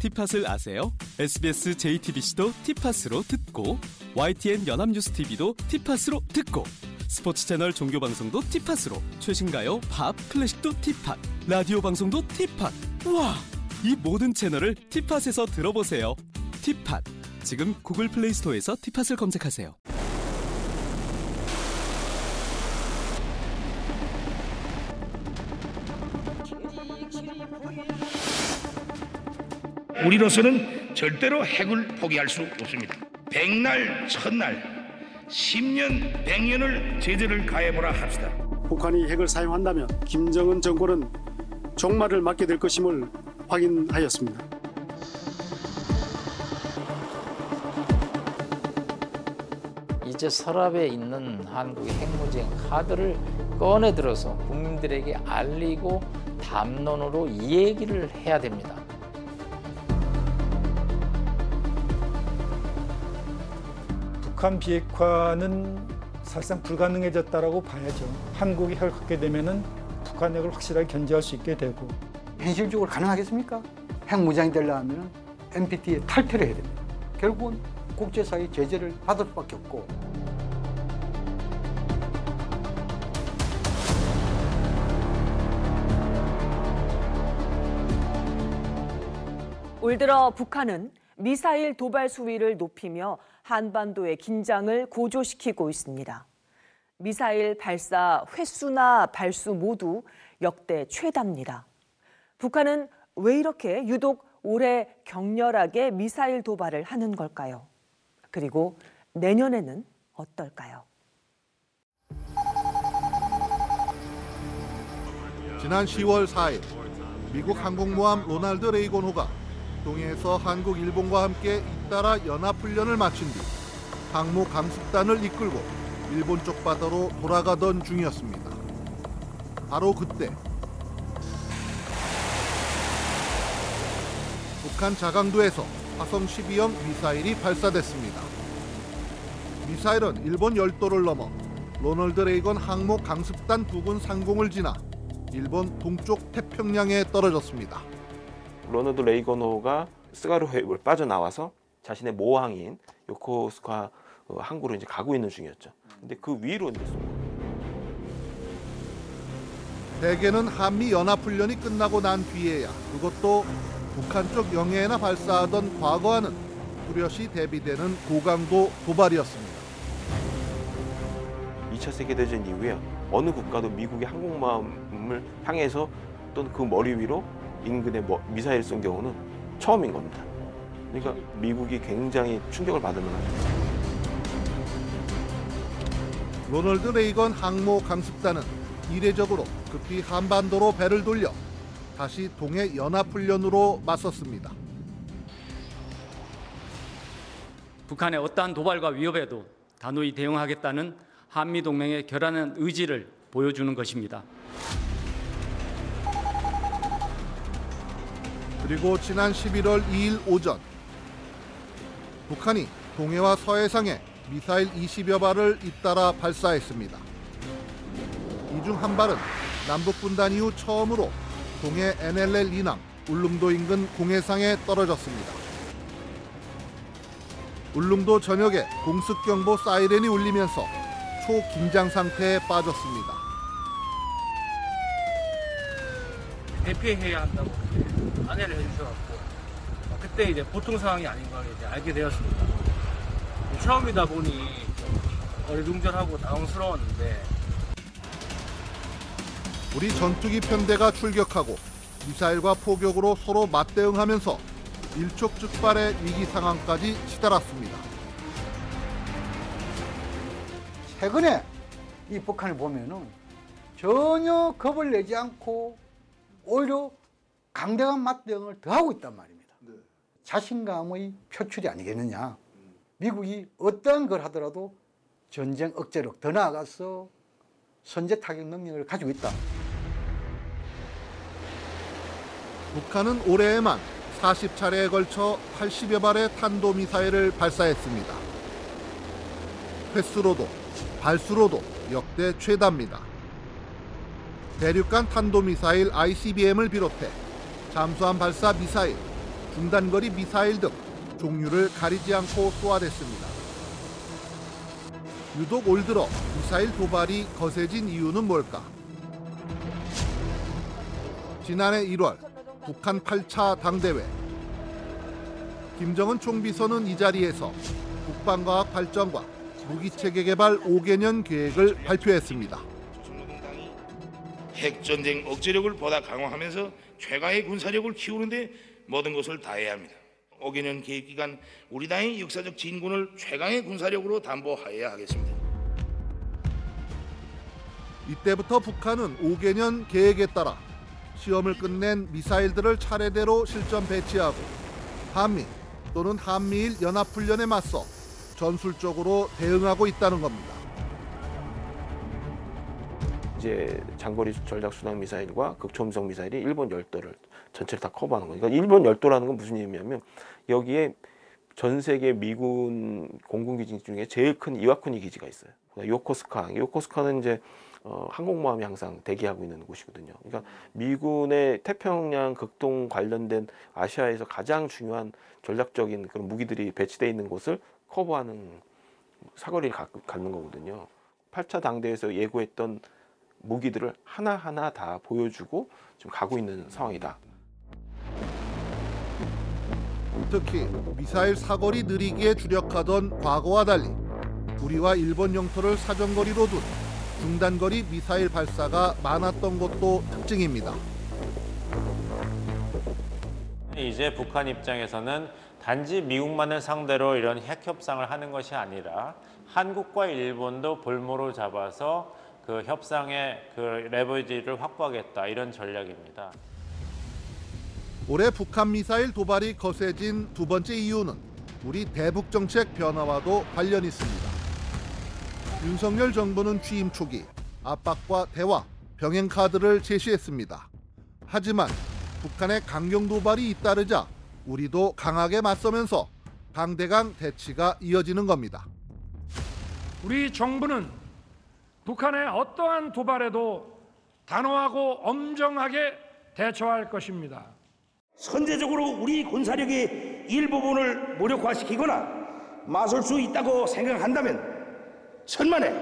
티팟을 아세요? SBS JTBC도 티팟으로 듣고 YTN 연합뉴스 TV도 티팟으로 듣고 스포츠 채널 종교 방송도 티팟으로 최신가요, 팝, 클래식도 티팟, 라디오 방송도 티팟. 와, 이 모든 채널을 티팟에서 들어보세요. 티팟. 지금 구글 플레이 스토어에서 티팟을 검색하세요. 우리로서는 절대로 핵을 포기할 수 없습니다. 백날, 천날, 10년, 100년을 제재를 가해보라 합시다. 북한이 핵을 사용한다면 김정은 정권은 종말을 맞게 될 것임을 확인하였습니다. 이제 서랍에 있는 한국의 핵무장 카드를 꺼내 들어서 국민들에게 알리고 담론으로 이 얘기를 해야 됩니다. 북한 비핵화는 사실상 불가능해졌다라고 봐야죠. 한국이 핵을 갖게 되면은 북한 핵을 확실하게 견제할 수 있게 되고 현실적으로 가능하겠습니까? 핵무장이 되려면 NPT에 탈퇴를 해야 됩니다. 결국은 국제사회 제재를 받을 수밖에 없고 올 들어 북한은 미사일 도발 수위를 높이며 한반도의 긴장을 고조시키고 있습니다. 미사일 발사 횟수나 발수 모두 역대 최다입니다. 북한은 왜 이렇게 유독 올해 격렬하게 미사일 도발을 하는 걸까요? 그리고 내년에는 어떨까요? 지난 10월 4일 미국 항공모함 로날드 레이건호가 동해에서 한국, 일본과 함께 잇따라 연합훈련을 마친 뒤 항모 강습단을 이끌고 일본 쪽 바다로 돌아가던 중이었습니다. 바로 그때 북한 자강도에서 화성 12형 미사일이 발사됐습니다. 미사일은 일본 열도를 넘어 로널드 레이건 항모 강습단 부근 상공을 지나 일본 동쪽 태평양에 떨어졌습니다. 로너드 레이건호가 스가루 해협을 빠져나와서 자신의 모항인 요코스카 어, 항구로 이제 가고 있는 중이었죠. 근데 그 위로 이제 쏜. 대개는 한미 연합훈련이 끝나고 난 뒤에야 그것도 북한 쪽 영해에나 발사하던 과거와는 뚜렷이 대비되는 고강도 도발이었습니다. 2차 세계대전 이후에 어느 국가도 미국의 항공모함을 향해서 또는 그 머리 위로 인근에 뭐 미사일 쏜 경우는 처음인 겁니다. 그러니까 미국이 굉장히 충격을 받을 만하죠. 로널드 레이건 항모 강습단은 이례적으로 급히 한반도로 배를 돌려 다시 동해 연합훈련으로 맞섰습니다. 북한의 어떠한 도발과 위협에도 단호히 대응하겠다는 한미 동맹의 결연한 의지를 보여주는 것입니다. 그리고 지난 11월 2일 오전 북한이 동해와 서해상에 미사일 20여 발을 잇따라 발사했습니다. 이 중 한 발은 남북 분단 이후 처음으로 동해 NLL 이남 울릉도 인근 공해상에 떨어졌습니다. 울릉도 전역에 공습 경보 사이렌이 울리면서 초긴장 상태에 빠졌습니다. 대피해야 한다고 안내를 해주셔갖고 그때 이제 보통 상황이 아닌 걸 이제 알게 되었습니다. 처음이다 보니 어리둥절하고 당황스러웠는데 우리 전투기 편대가 출격하고 미사일과 포격으로 서로 맞대응하면서 일촉즉발의 위기 상황까지 치달았습니다. 최근에 이 북한을 보면은 전혀 겁을 내지 않고 오히려 강대강 맞대응을 더 하고 있단 말입니다. 자신감의 표출이 아니겠느냐. 미국이 어떠한 걸 하더라도 전쟁 억제력 더 나아가서 선제 타격 능력을 가지고 있다. 북한은 올해에만 40차례에 걸쳐 80여 발의 탄도미사일을 발사했습니다. 횟수로도 발수로도 역대 최다입니다. 대륙간 탄도미사일 ICBM을 비롯해 잠수함 발사 미사일, 중단거리 미사일 등 종류를 가리지 않고 쏘아댔습니다. 유독 올 들어 미사일 도발이 거세진 이유는 뭘까? 지난해 1월 북한 8차 당대회 김정은 총비서는 이 자리에서 국방과학 발전과 무기체계 개발 5개년 계획을 발표했습니다. 핵전쟁 억제력을 보다 강화하면서 최강의 군사력을 키우는데 모든 것을 다해야 합니다. 5개년 계획 기간 우리 당의 역사적 진군을 최강의 군사력으로 담보하여야 하겠습니다. 이때부터 북한은 5개년 계획에 따라 시험을 끝낸 미사일들을 차례대로 실전 배치하고 한미 또는 한미일 연합훈련에 맞서 전술적으로 대응하고 있다는 겁니다. 이제 장거리 전략 순항 미사일과 극초음속 미사일이 일본 열도를 전체를 다 커버하는 거예요. 그러니까 일본 열도라는 건 무슨 의미냐면 여기에 전 세계 미군 공군 기지 중에 제일 큰 이와쿠니 기지가 있어요. 요코스카. 요코스카는 이제 어, 항공모함이 항상 대기하고 있는 곳이거든요. 그러니까 미군의 태평양 극동 관련된 아시아에서 가장 중요한 전략적인 그런 무기들이 배치되어 있는 곳을 커버하는 사거리를 가- 갖는 거거든요. 8차 당대에서 예고했던 무기들을 하나하나 다 보여주고 지금 가고 있는 상황이다. 특히 미사일 사거리 느리기에 주력하던 과거와 달리 우리와 일본 영토를 사정거리로 둔 중단거리 미사일 발사가 많았던 것도 특징입니다. 이제 북한 입장에서는 단지 미국만을 상대로 이런 핵 협상을 하는 것이 아니라 한국과 일본도 볼모로 잡아서 그 협상의 그 레버리지를 확보하겠다 이런 전략입니다. 올해 북한 미사일 도발이 거세진 두 번째 이유는 우리 대북 정책 변화와도 관련 있습니다. 윤석열 정부는 취임 초기 압박과 대화, 병행 카드를 제시했습니다. 하지만 북한의 강경 도발이 잇따르자 우리도 강하게 맞서면서 강대강 대치가 이어지는 겁니다. 우리 정부는 북한의 어떠한 도발에도 단호하고 엄정하게 대처할 것입니다. 선제적으로 우리 군사력의 일부분을 무력화시키거나 맞설 수 있다고 생각한다면 천만에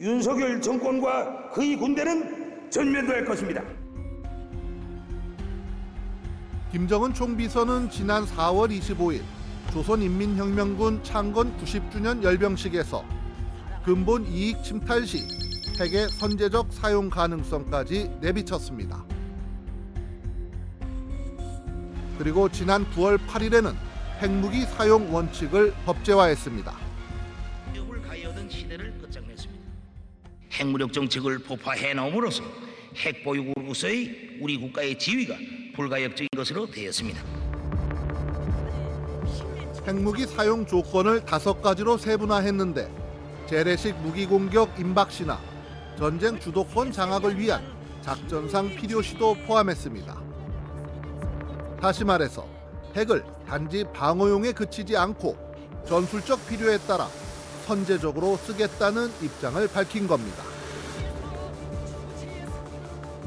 윤석열 정권과 그의 군대는 전면도할 것입니다. 김정은 총비서는 지난 4월 25일 조선인민혁명군 창건 90주년 열병식에서 근본 이익 침탈 시 핵의 선제적 사용 가능성까지 내비쳤습니다. 그리고 지난 9월 8일에는 핵무기 사용 원칙을 법제화했습니다. 을 가해오던 시대를 끝장냈습니다. 핵무력 정책을 폭파해 나옴으로써 핵 보유국으로서의 우리 국가의 지위가 불가역적인 것으로 되었습니다. 핵무기 사용 조건을 다섯 가지로 세분화했는데 재래식 무기 공격 임박 시나 전쟁 주도권 장악을 위한 작전상 필요시도 포함했습니다. 다시 말해서 핵을 단지 방어용에 그치지 않고 전술적 필요에 따라 선제적으로 쓰겠다는 입장을 밝힌 겁니다.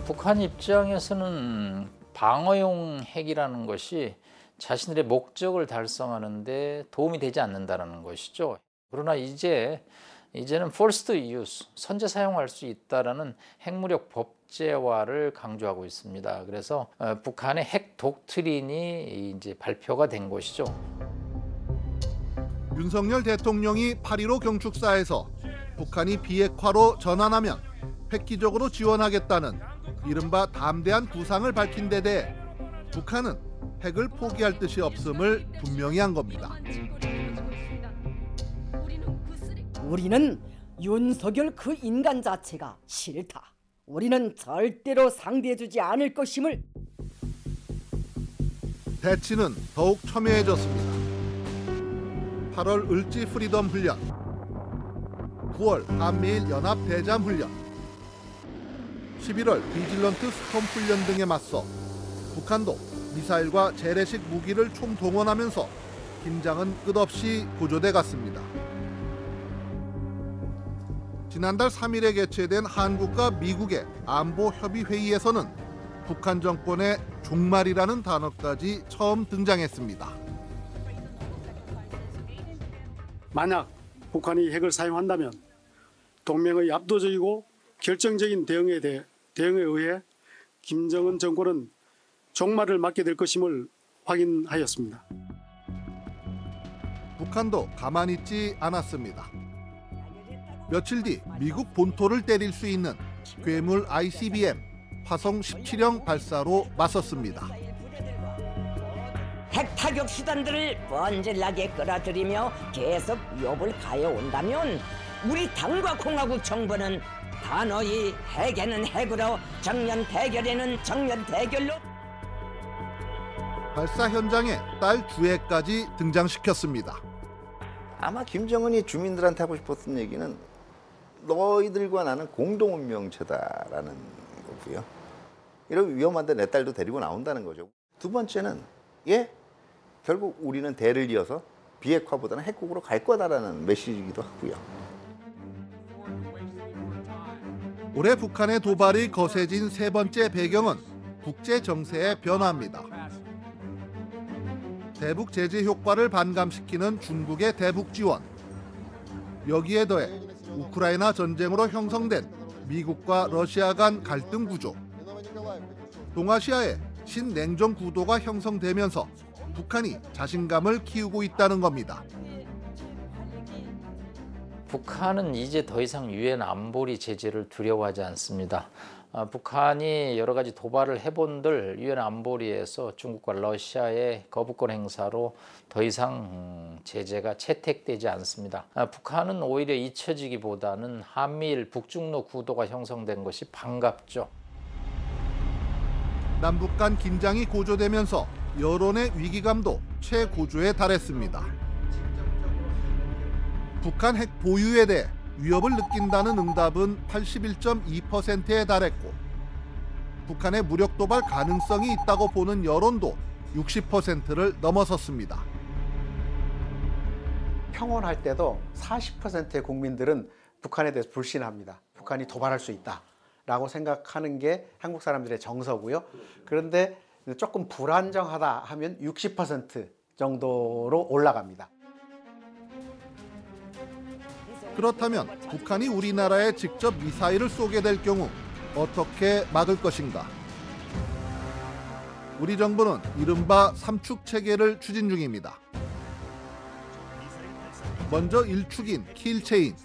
북한 입장에서는 방어용 핵이라는 것이 자신들의 목적을 달성하는데 도움이 되지 않는다는 것이죠. 그러나 이제 이제는 first use 선제 사용할 수 있다라는 핵무력 법제화를 강조하고 있습니다. 그래서 어, 북한의 핵 독트린이 이제 발표가 된 것이죠. 윤석열 대통령이 8.15 경축사에서 북한이 비핵화로 전환하면 획기적으로 지원하겠다는 이른바 담대한 구상을 밝힌 데 대해 북한은 핵을 포기할 뜻이 없음을 분명히 한 겁니다. 우리는 윤석열 그 인간 자체가 싫다. 우리는 절대로 상대해주지 않을 것임을 대치는 더욱 첨예해졌습니다. 8월 을지 프리덤 훈련, 9월 한미일 연합 대잠 훈련, 11월 비질런트 스톰 훈련 등에 맞서 북한도 미사일과 재래식 무기를 총동원하면서 긴장은 끝없이 고조돼 갔습니다. 지난달 3일에 개최된 한국과 미국의 안보 협의 회의에서는 북한 정권의 종말이라는 단어까지 처음 등장했습니다. 만약 북한이 핵을 사용한다면 동맹의 압도적이고 결정적인 대응에 대해 대응에 의해 김정은 정권은 종말을 맞게 될 것임을 확인하였습니다. 북한도 가만히 있지 않았습니다. 며칠 뒤 미국 본토를 때릴 수 있는 괴물 ICBM 화성 17형 발사로 맞섰습니다. 핵 타격 수단들을 번질나게 끌어들이며 계속 위협을 가해온다면 우리 당과 공화국 정부는 단호히 핵에는 핵으로 정면 대결에는 정면 대결로 발사 현장에 딸 주애까지 등장시켰습니다. 아마 김정은이 주민들한테 하고 싶었던 얘기는 너희들과 나는 공동 운명체다라는 거고요. 이런 위험한데 내 딸도 데리고 나온다는 거죠. 두 번째는 예 결국 우리는 대를 이어서 비핵화보다는 핵국으로 갈 거다라는 메시지이기도 하고요. 올해 북한의 도발이 거세진 세 번째 배경은 국제 정세의 변화입니다. 대북 제재 효과를 반감시키는 중국의 대북 지원. 여기에 더해 우크라이나 전쟁으로 형성된 미국과 러시아 간 갈등 구조. 동아시아에 신냉전 구도가 형성되면서 북한이 자신감을 키우고 있다는 겁니다. 북한은 이제 더 이상 유엔 안보리 제재를 두려워하지 않습니다. 아, 북한이 여러 가지 도발을 해본들 유엔 안보리에서 중국과 러시아의 거부권 행사로 더 이상 음, 제재가 채택되지 않습니다. 아, 북한은 오히려 잊혀지기보다는 한미일 북중로 구도가 형성된 것이 반갑죠. 남북 간 긴장이 고조되면서 여론의 위기감도 최고조에 달했습니다. 북한 핵 보유에 대해 위협을 느낀다는 응답은 81.2%에 달했고 북한의 무력 도발 가능성이 있다고 보는 여론도 60%를 넘어섰습니다. 평온할 때도 40%의 국민들은 북한에 대해서 불신합니다. 북한이 도발할 수 있다라고 생각하는 게 한국 사람들의 정서고요. 그런데 조금 불안정하다 하면 60% 정도로 올라갑니다. 그렇다면 북한이 우리나라에 직접 미사일을 쏘게 될 경우 어떻게 막을 것인가? 우리 정부는 이른바 삼축 체계를 추진 중입니다. 먼저 1축인 킬체인.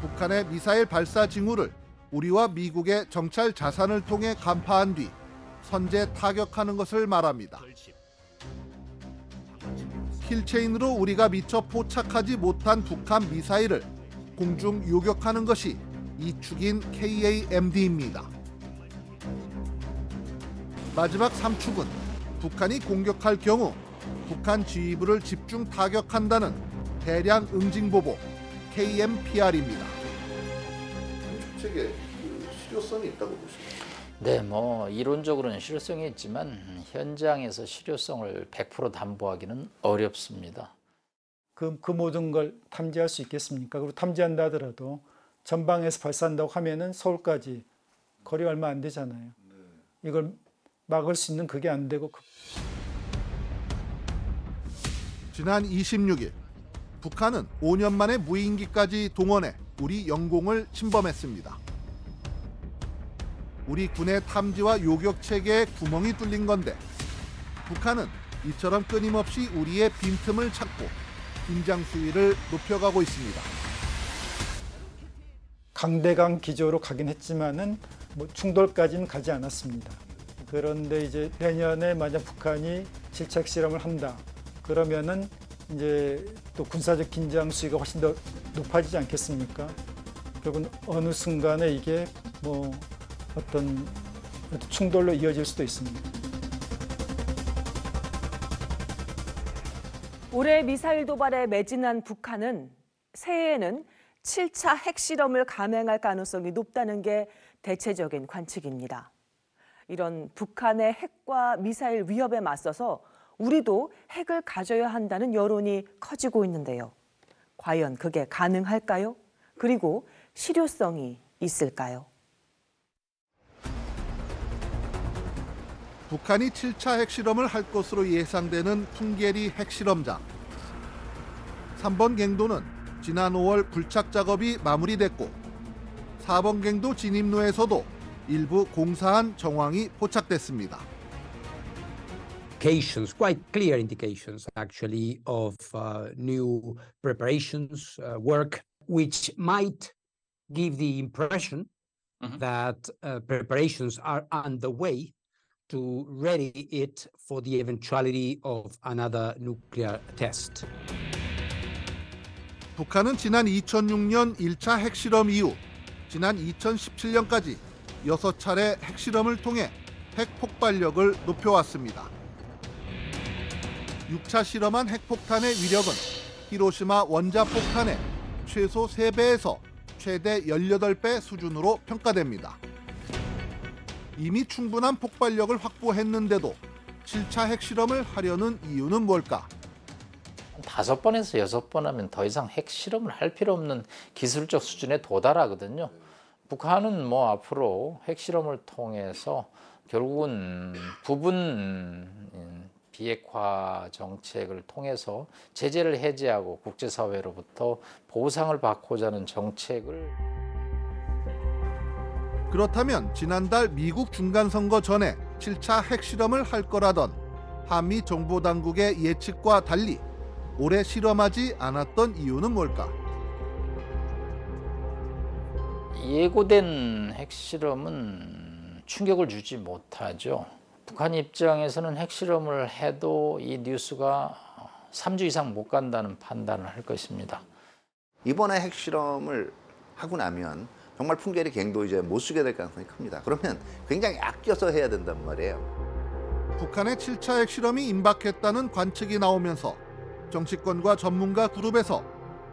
북한의 미사일 발사 징후를 우리와 미국의 정찰 자산을 통해 간파한 뒤 선제 타격하는 것을 말합니다. 킬체인으로 우리가 미처 포착하지 못한 북한 미사일을 공중 요격하는 것이 이 축인 KAMD입니다. 마지막 3축은 북한이 공격할 경우 북한 지휘부를 집중 타격한다는 대량 응징보복 KMPR입니다. 축책에 실효성이 있다고 보십니까? 네, 뭐 이론적으로는 실효성이 있지만 현장에서 실효성을 100% 담보하기는 어렵습니다. 그, 그 모든 걸 탐지할 수 있겠습니까? 그리고 탐지한다 하더라도 전방에서 발사한다고 하면은 서울까지 거리 얼마 안 되잖아요. 이걸 막을 수 있는 그게 안 되고 그 지난 26일 북한은 5년 만에 무인기까지 동원해 우리 영공을 침범했습니다. 우리 군의 탐지와 요격 체계에 구멍이 뚫린 건데 북한은 이처럼 끊임없이 우리의 빈틈을 찾고 긴장 수위를 높여가고 있습니다. 강대강 기조로 가긴 했지만은 뭐 충돌까지는 가지 않았습니다. 그런데 이제 내년에 만약 북한이 질착 실험을 한다. 그러면은 이제 또 군사적 긴장 수위가 훨씬 더 높아지지 않겠습니까? 결국은 어느 순간에 이게 뭐 어떤 충돌로 이어질 수도 있습니다. 올해 미사일 도발에 매진한 북한은 새해에는 7차 핵실험을 감행할 가능성이 높다는 게 대체적인 관측입니다. 이런 북한의 핵과 미사일 위협에 맞서서 우리도 핵을 가져야 한다는 여론이 커지고 있는데요. 과연 그게 가능할까요? 그리고 실효성이 있을까요? 북한이 7차 핵실험을 할 것으로 예상되는 풍계리 핵실험장. 3번 갱도는 지난 5월 불착 작업이 마무리됐고 4번 갱도 진입로에서도 일부 공사한 정황이 포착됐습니다. indications, quite clear indications actually, of uh, new preparations, uh, work, which might give the impression that uh, preparations are underway to ready it for the eventuality of another nuclear test. 북한은 지난 2006년 1차 핵실험 이후 지난 2017년까지 6차례 핵실험을 통해 핵 폭발력을 높여왔습니다. 6차 실험한 핵폭탄의 위력은 히로시마 원자폭탄의 최소 3배에서 최대 18배 수준으로 평가됩니다. 이미 충분한 폭발력을 확보했는데도 7차 핵실험을 하려는 이유는 뭘까? 다섯 번에서 여섯 번 하면 더 이상 핵 실험을 할 필요 없는 기술적 수준에 도달하거든요. 북한은 뭐 앞으로 핵 실험을 통해서 결국은 부분 음, 비핵화 정책을 통해서 제재를 해제하고 국제사회로부터 보상을 받고자 하는 정책을 그렇다면 지난달 미국 중간선거 전에 7차 핵실험을 할 거라던 한미 정보당국의 예측과 달리 올해 실험하지 않았던 이유는 뭘까? 예고된 핵실험은 충격을 주지 못하죠. 북한 입장에서는 핵실험을 해도 이 뉴스가 3주 이상 못 간다는 판단을 할 것입니다. 이번에 핵실험을 하고 나면 정말 풍계리 갱도 이제 못 쓰게 될 가능성이 큽니다. 그러면 굉장히 아껴서 해야 된단 말이에요. 북한의 7차 핵실험이 임박했다는 관측이 나오면서 정치권과 전문가 그룹에서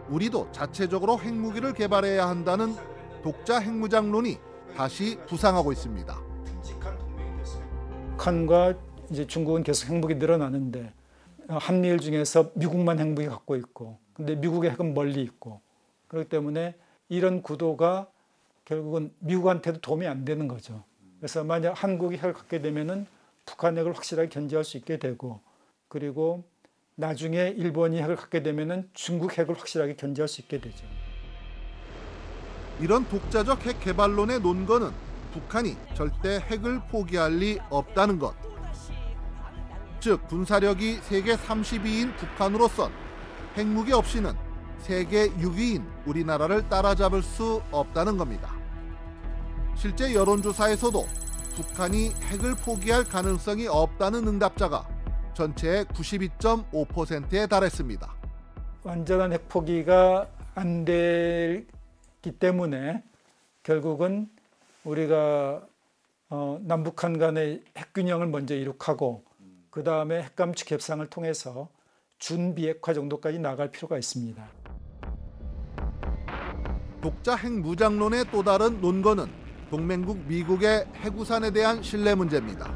우리도 자체적으로 핵무기를 개발해야 한다는 독자 핵무장론이 다시 부상하고 있습니다. 북한과 이제 중국은 계속 핵무기 늘어나는데 한미일 중에서 미국만 핵무기 갖고 있고 근데 미국의 핵은 멀리 있고 그렇기 때문에 이런 구도가 결국은 미국한테도 도움이 안 되는 거죠. 그래서 만약 한국이 핵을 갖게 되면은 북한 핵을 확실하게 견제할 수 있게 되고 그리고 나중에 일본이 핵을 갖게 되면은 중국 핵을 확실하게 견제할 수 있게 되죠. 이런 독자적 핵 개발론의 논거는 북한이 절대 핵을 포기할 리 없다는 것. 즉 군사력이 세계 32인 북한으로선 핵무기 없이는 세계 6위인 우리나라를 따라잡을 수 없다는 겁니다. 실제 여론조사에서도 북한이 핵을 포기할 가능성이 없다는 응답자가 전체의 92.5%에 달했습니다. 완전한 핵 포기가 안 되기 때문에 결국은 우리가 어, 남북한 간의 핵균형을 먼저 이룩하고 그 다음에 핵감축 협상을 통해서 준비핵화 정도까지 나갈 필요가 있습니다. 독자 핵 무장론의 또 다른 논거는 동맹국 미국의 핵우산에 대한 신뢰 문제입니다.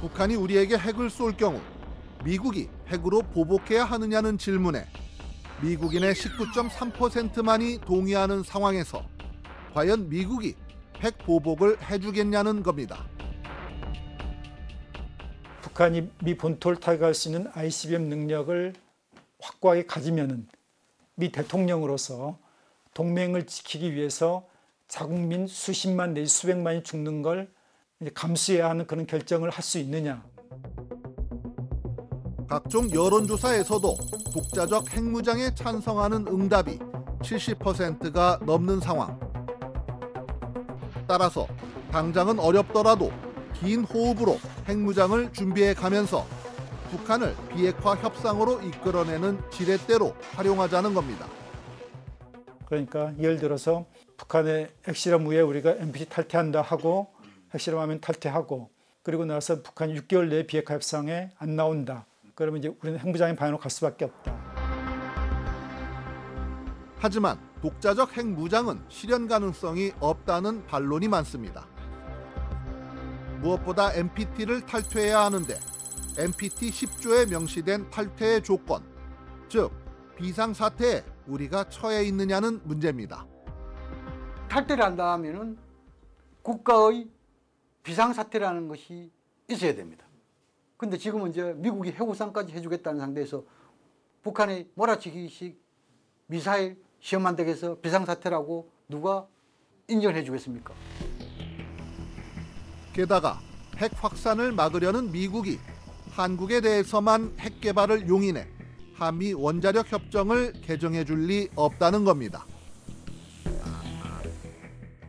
북한이 우리에게 핵을 쏠 경우 미국이 핵으로 보복해야 하느냐는 질문에 미국인의 19.3%만이 동의하는 상황에서 과연 미국이 핵 보복을 해주겠냐는 겁니다. 북한이 미 본토를 타격할 수 있는 ICBM 능력을 확고하게 가지면은 미 대통령으로서 동맹을 지키기 위해서 자국민 수십만 내지 수백만이 죽는 걸 감수해야 하는 그런 결정을 할 수 있느냐. 각종 여론조사에서도 독자적 핵무장에 찬성하는 응답이 70%가 넘는 상황. 따라서 당장은 어렵더라도 긴 호흡으로 핵무장을 준비해 가면서 북한을 비핵화 협상으로 이끌어내는 지렛대로 활용하자는 겁니다. 그러니까 예를 들어서 북한의 핵실험 후에 우리가 NPT 탈퇴한다 하고 핵실험하면 탈퇴하고 그리고 나서 북한이 6개월 내에 비핵화 협상에 안 나온다. 그러면 이제 우리는 핵무장의 방향으로 갈 수밖에 없다. 하지만 독자적 핵무장은 실현 가능성이 없다는 반론이 많습니다. 무엇보다 NPT를 탈퇴해야 하는데 NPT 10조에 명시된 탈퇴의 조건, 즉 비상사태에 우리가 처해 있느냐는 문제입니다. 탈퇴를 한다 하면은 국가의 비상사태라는 것이 있어야 됩니다. 근데 지금은 이제 미국이 해구상까지 해주겠다는 상태에서 북한의 몰아치기식 미사일 시험한 덱에서 비상사태라고 누가 인정해 주겠습니까? 게다가 핵 확산을 막으려는 미국이 한국에 대해서만 핵 개발을 용인해 한미 원자력 협정을 개정해 줄 리 없다는 겁니다.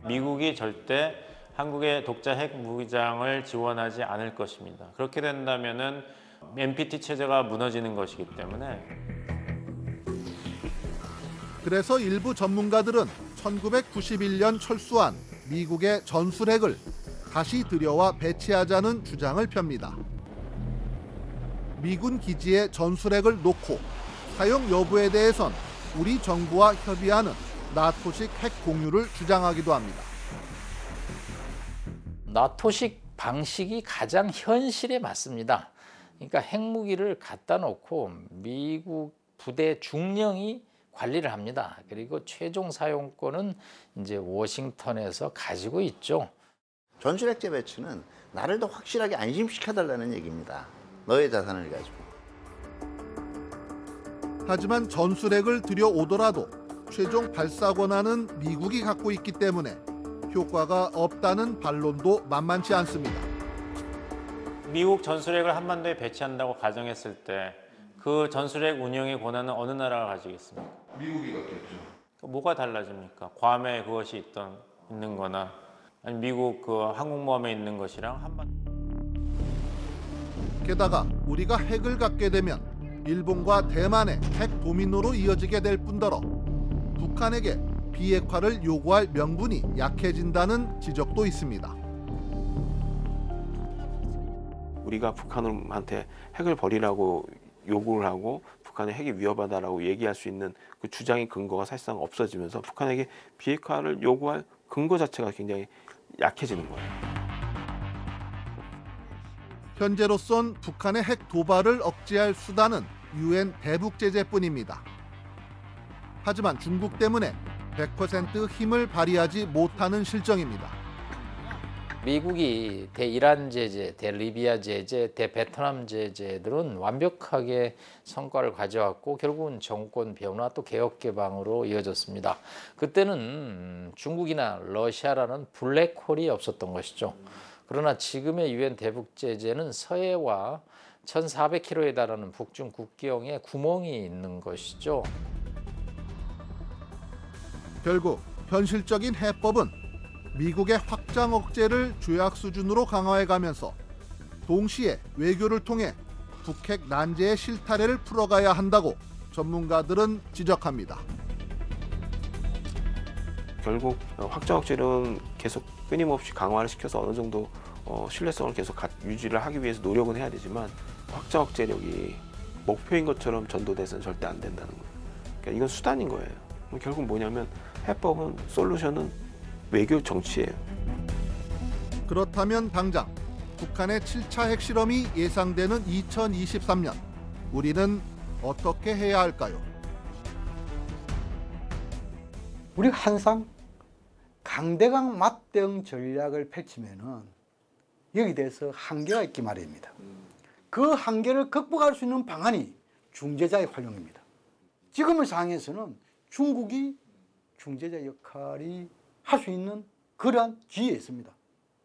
미국이 절대 한국의 독자 핵 무기장을 지원하지 않을 것입니다. 그렇게 된다면은 NPT 체제가 무너지는 것이기 때문에 그래서 일부 전문가들은 1991년 철수한 미국의 전술핵을 다시 들여와 배치하자는 주장을 펴니다. 미군 기지에 전술핵을 놓고 사용 여부에 대해선 우리 정부와 협의하는 나토식 핵 공유를 주장하기도 합니다. 나토식 방식이 가장 현실에 맞습니다. 그러니까 핵무기를 갖다 놓고 미국 부대 중령이 관리를 합니다. 그리고 최종 사용권은 이제 워싱턴에서 가지고 있죠. 전술핵 재배치는 나를 더 확실하게 안심시켜달라는 얘기입니다. 너의 자산을 가지고. 하지만 전술핵을 들여오더라도 최종 발사 권한은 미국이 갖고 있기 때문에 효과가 없다는 반론도 만만치 않습니다. 미국 전술핵을 한반도에 배치한다고 가정했을 때 그 전술핵 운영의 권한은 어느 나라가 가지겠습니까? 미국이 갖겠죠. 뭐가 달라집니까? 괌에 그것이 있던 있는 거나 아니 미국 그 항공모함에 있는 것이랑 한반 게다가 우리가 핵을 갖게 되면 일본과 대만의 핵 도미노로 이어지게 될 뿐더러 북한에게 비핵화를 요구할 명분이 약해진다는 지적도 있습니다. 우리가 북한한테 핵을 버리라고 요구를 하고 북한의 핵이 위험하다라고 얘기할 수 있는 그 주장의 근거가 사실상 없어지면서 북한에게 비핵화를 요구할 근거 자체가 굉장히 약해지는 거예요. 현재로선 북한의 핵 도발을 억제할 수단은 유엔 대북 제재뿐입니다. 하지만 중국 때문에 100% 힘을 발휘하지 못하는 실정입니다. 미국이 대이란 제재, 대리비아 제재, 대베트남 제재들은 완벽하게 성과를 가져왔고 결국은 정권 변화 또 개혁 개방으로 이어졌습니다. 그때는 중국이나 러시아라는 블랙홀이 없었던 것이죠. 그러나 지금의 유엔 대북 제재는 서해와 1,400km에 달하는 북중 국경에 구멍이 있는 것이죠. 결국 현실적인 해법은 미국의 확장 억제를 조약 수준으로 강화해 가면서 동시에 외교를 통해 북핵 난제의 실타래를 풀어가야 한다고 전문가들은 지적합니다. 결국 확장 억제는 계속 끊임없이 강화를 시켜서 어느 정도 어, 신뢰성을 계속 가, 유지를 하기 위해서 노력은 해야 되지만 확장 억제력이 목표인 것처럼 전도돼서는 절대 안 된다는 거예요. 그러니까 이건 수단인 거예요. 결국 뭐냐면 해법은 솔루션은 외교 정치예요. 그렇다면 당장 북한의 7차 핵실험이 예상되는 2023년 우리는 어떻게 해야 할까요? 우리가 항상 강대강 맞대응 전략을 펼치면은 여기 대해서 한계가 있기 마련입니다. 그 한계를 극복할 수 있는 방안이 중재자의 활용입니다. 지금의 상황에서는 중국이 중재자 역할이 할 수 있는 그러한 기회에 있습니다.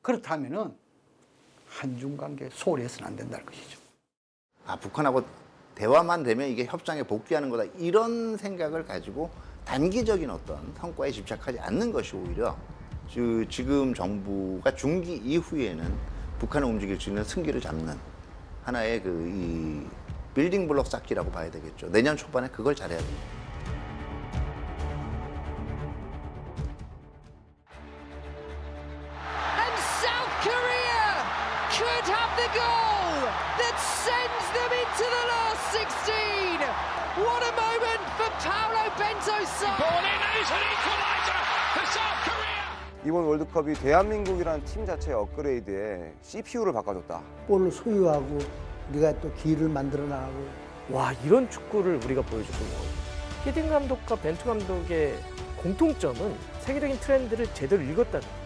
그렇다면은 한중 관계 소홀히 해서는 안 된다는 것이죠. 아 북한하고 대화만 되면 이게 협상에 복귀하는 거다 이런 생각을 가지고 단기적인 어떤 성과에 집착하지 않는 것이 오히려 지- 지금 정부가 중기 이후에는 북한을 움직일 수 있는 승기를 잡는 하나의 그 이 빌딩 블록 쌓기라고 봐야 되겠죠. 내년 초반에 그걸 잘해야 됩니다. 이번 월드컵이 대한민국이라는 팀 자체의 업그레이드에 CPU를 바꿔줬다. 볼을 소유하고 우리가 또 기회를 만들어 나가고 와 이런 축구를 우리가 보여줬군요. 히딩 감독과 벤투 감독의 공통점은 세계적인 트렌드를 제대로 읽었다는. 거예요.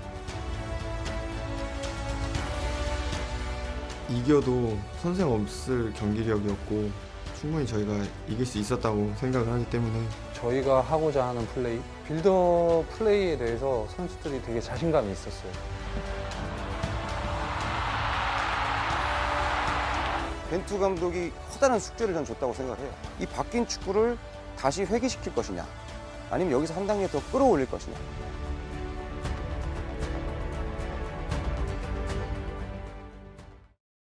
이겨도 선생 없을 경기력이었고 충분히 저희가 이길 수 있었다고 생각을 하기 때문에 저희가 하고자 하는 플레이, 빌더 플레이에 대해서 선수들이 되게 자신감이 있었어요. 벤투 감독이 커다란 숙제를 전 줬다고 생각을 해요. 이 바뀐 축구를 다시 회귀시킬 것이냐, 아니면 여기서 한 단계 더 끌어올릴 것이냐.